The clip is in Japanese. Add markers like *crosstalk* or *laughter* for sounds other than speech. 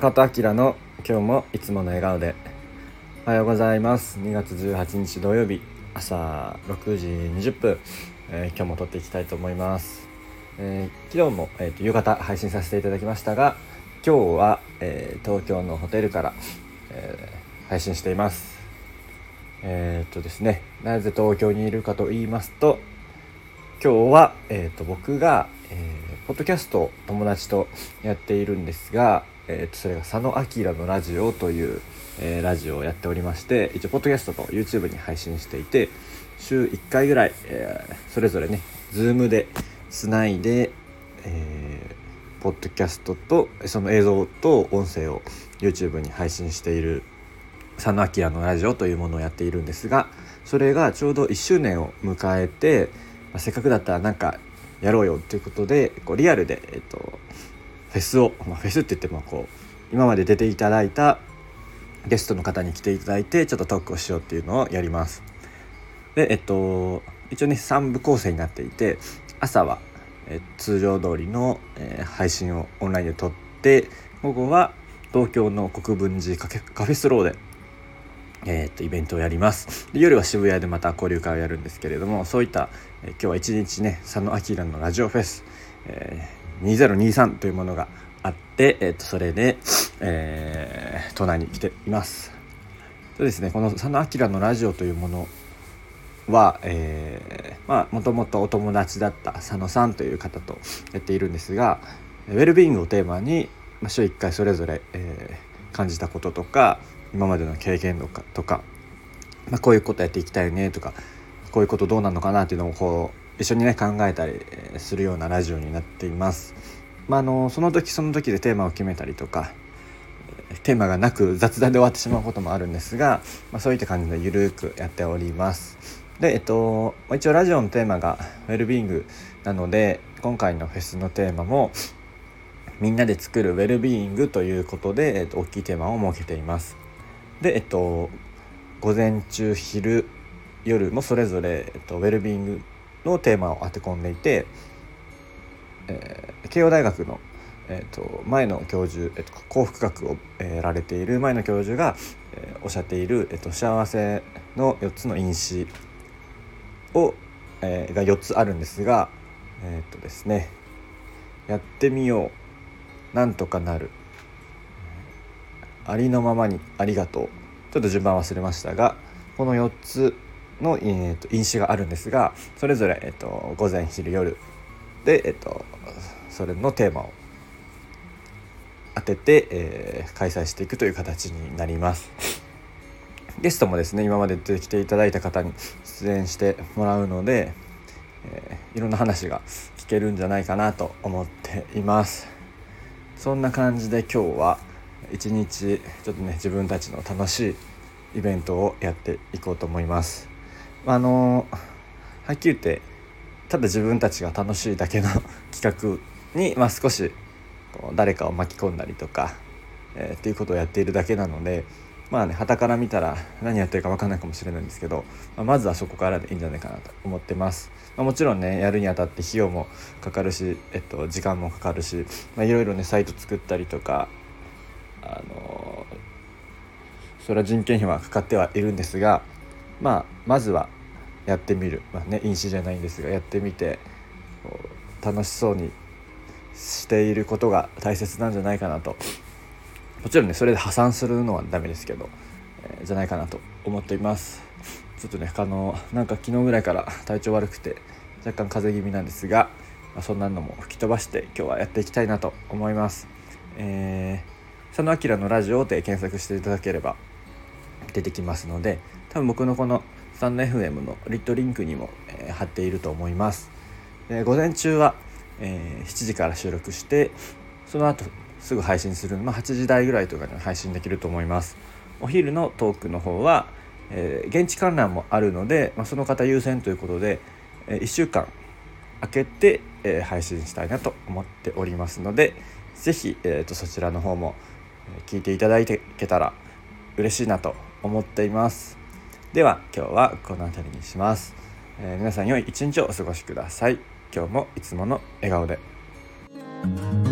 中田明の今日もいつもの笑顔で。おはようございます。2月18日土曜日。朝6時20分、えー、今日も撮っていきたいと思います、えー、昨日も、えーと、夕方配信させていただきましたが今日は、えー、東京のホテルから、え配信しています。えっとですねなぜ東京にいるかと言いますと今日は、えーと、僕が、えー、ポッドキャストを友達とやっているんですが、えーと、それが佐野明のラジオという、えー、ラジオをやっておりまして一応ポッドキャストと YouTube に配信していて週1回ぐらい、えー、それぞれね Zoom でつないで、えー、ポッドキャストとその映像と音声を YouTube に配信している佐野明のラジオというものをやっているんですがそれがちょうど1周年を迎えてまあ、せっかくだったらなんかやろうよっていうことでこうリアルで、えっと、フェスを、まあ、フェスって言ってもこう今まで出ていただいたゲストの方に来ていただいてちょっとトークをしようっていうのをやります。でえっと一応ね3部構成になっていて朝は、え通常通りの、え、配信をオンラインで撮って午後は東京の国分寺カフェスローでえー、とイベントをやりますで夜は渋谷でまた交流会をやるんですけれどもそういった、え、今日は一日ね佐野明のラジオフェス、えー、2023というものがあって、えー、とそれで、えー、都内に来ています。そうですねこの佐野明のラジオというものは、えー、まあもともとお友達だった佐野さんという方とやっているんですがウェルビーイングをテーマに、まあ、週1回それぞれ、えー、感じたこととか今までの経験とかとか、まあ、こういうことやっていきたいねとかこういうことどうなのかなっていうのをこう一緒にね考えたりするようなラジオになっています。まあ、あのその時その時でテーマを決めたりとかテーマがなく雑談で終わってしまうこともあるんですが、まあ、そういった感じでゆるくやっております。で、えっと、一応ラジオのテーマがウェルビーイングなので今回のフェスのテーマもみんなで作るウェルビーイングということで、えっと、大きいテーマを設けています。でえっと午前中昼夜もそれぞれ、えっと、ウェルビーイングのテーマを当て込んでいて、えー、慶応大学の、えっと、前の教授、えっと、幸福学を、やられている前の教授が、えー、おっしゃっている、えっと、幸せの4つの因子を、えー、が4つあるんですがえっとですねやってみようなんとかなるありのままにありがとう。ちょっと順番忘れましたがこの4つの、えーと、飲酒があるんですがそれぞれ、えーと、午前昼夜で、えーと、それのテーマを当てて、えー、開催していくという形になります。ゲストもですね今まで出てきていただいた方に出演してもらうので、えー、いろんな話が聞けるんじゃないかなと思っています。そんな感じで今日は一日ちょっとね自分たちの楽しいイベントをやっていこうと思います。あのはっきり言ってただ自分たちが楽しいだけの企画に、まあ、少しこう誰かを巻き込んだりとか、えー、っていうことをやっているだけなのでまあね旗から見たら何やってるか分かんないかもしれないんですけど、まあ、まずはそこからでいいんじゃないかなと思ってます、まあ、もちろんねやるにあたって費用もかかるし、えっと、時間もかかるし、まあ、いろいろねサイト作ったりとかあのそれは人件費はかかってはいるんですが、まあ、まずはやってみる、まあね、飲酒じゃないんですがやってみて楽しそうにしていることが大切なんじゃないかなと。もちろんねそれで破産するのはダメですけど、えー、じゃないかなと思っています。ちょっとねあのなんか昨日ぐらいから *laughs* 体調悪くて若干風邪気味なんですが、まあ、そんなのも吹き飛ばして今日はやっていきたいなと思います。えー佐野明のラジオで検索していただければ出てきますので多分僕のこのスタンド FM のリットリンクにも、えー、貼っていると思います。で午前中は、えー、7時から収録してその後すぐ配信するまあ、8時台ぐらいとかに配信できると思います。お昼のトークの方は、えー、現地観覧もあるので、まあ、その方優先ということで、えー、1週間空けて、えー、配信したいなと思っておりますので是非、えーとそちらの方も聞いていただいてけたら嬉しいなと思っています。では今日はこの辺りにします、えー、皆さん良い一日をお過ごしください。今日もいつもの笑顔で。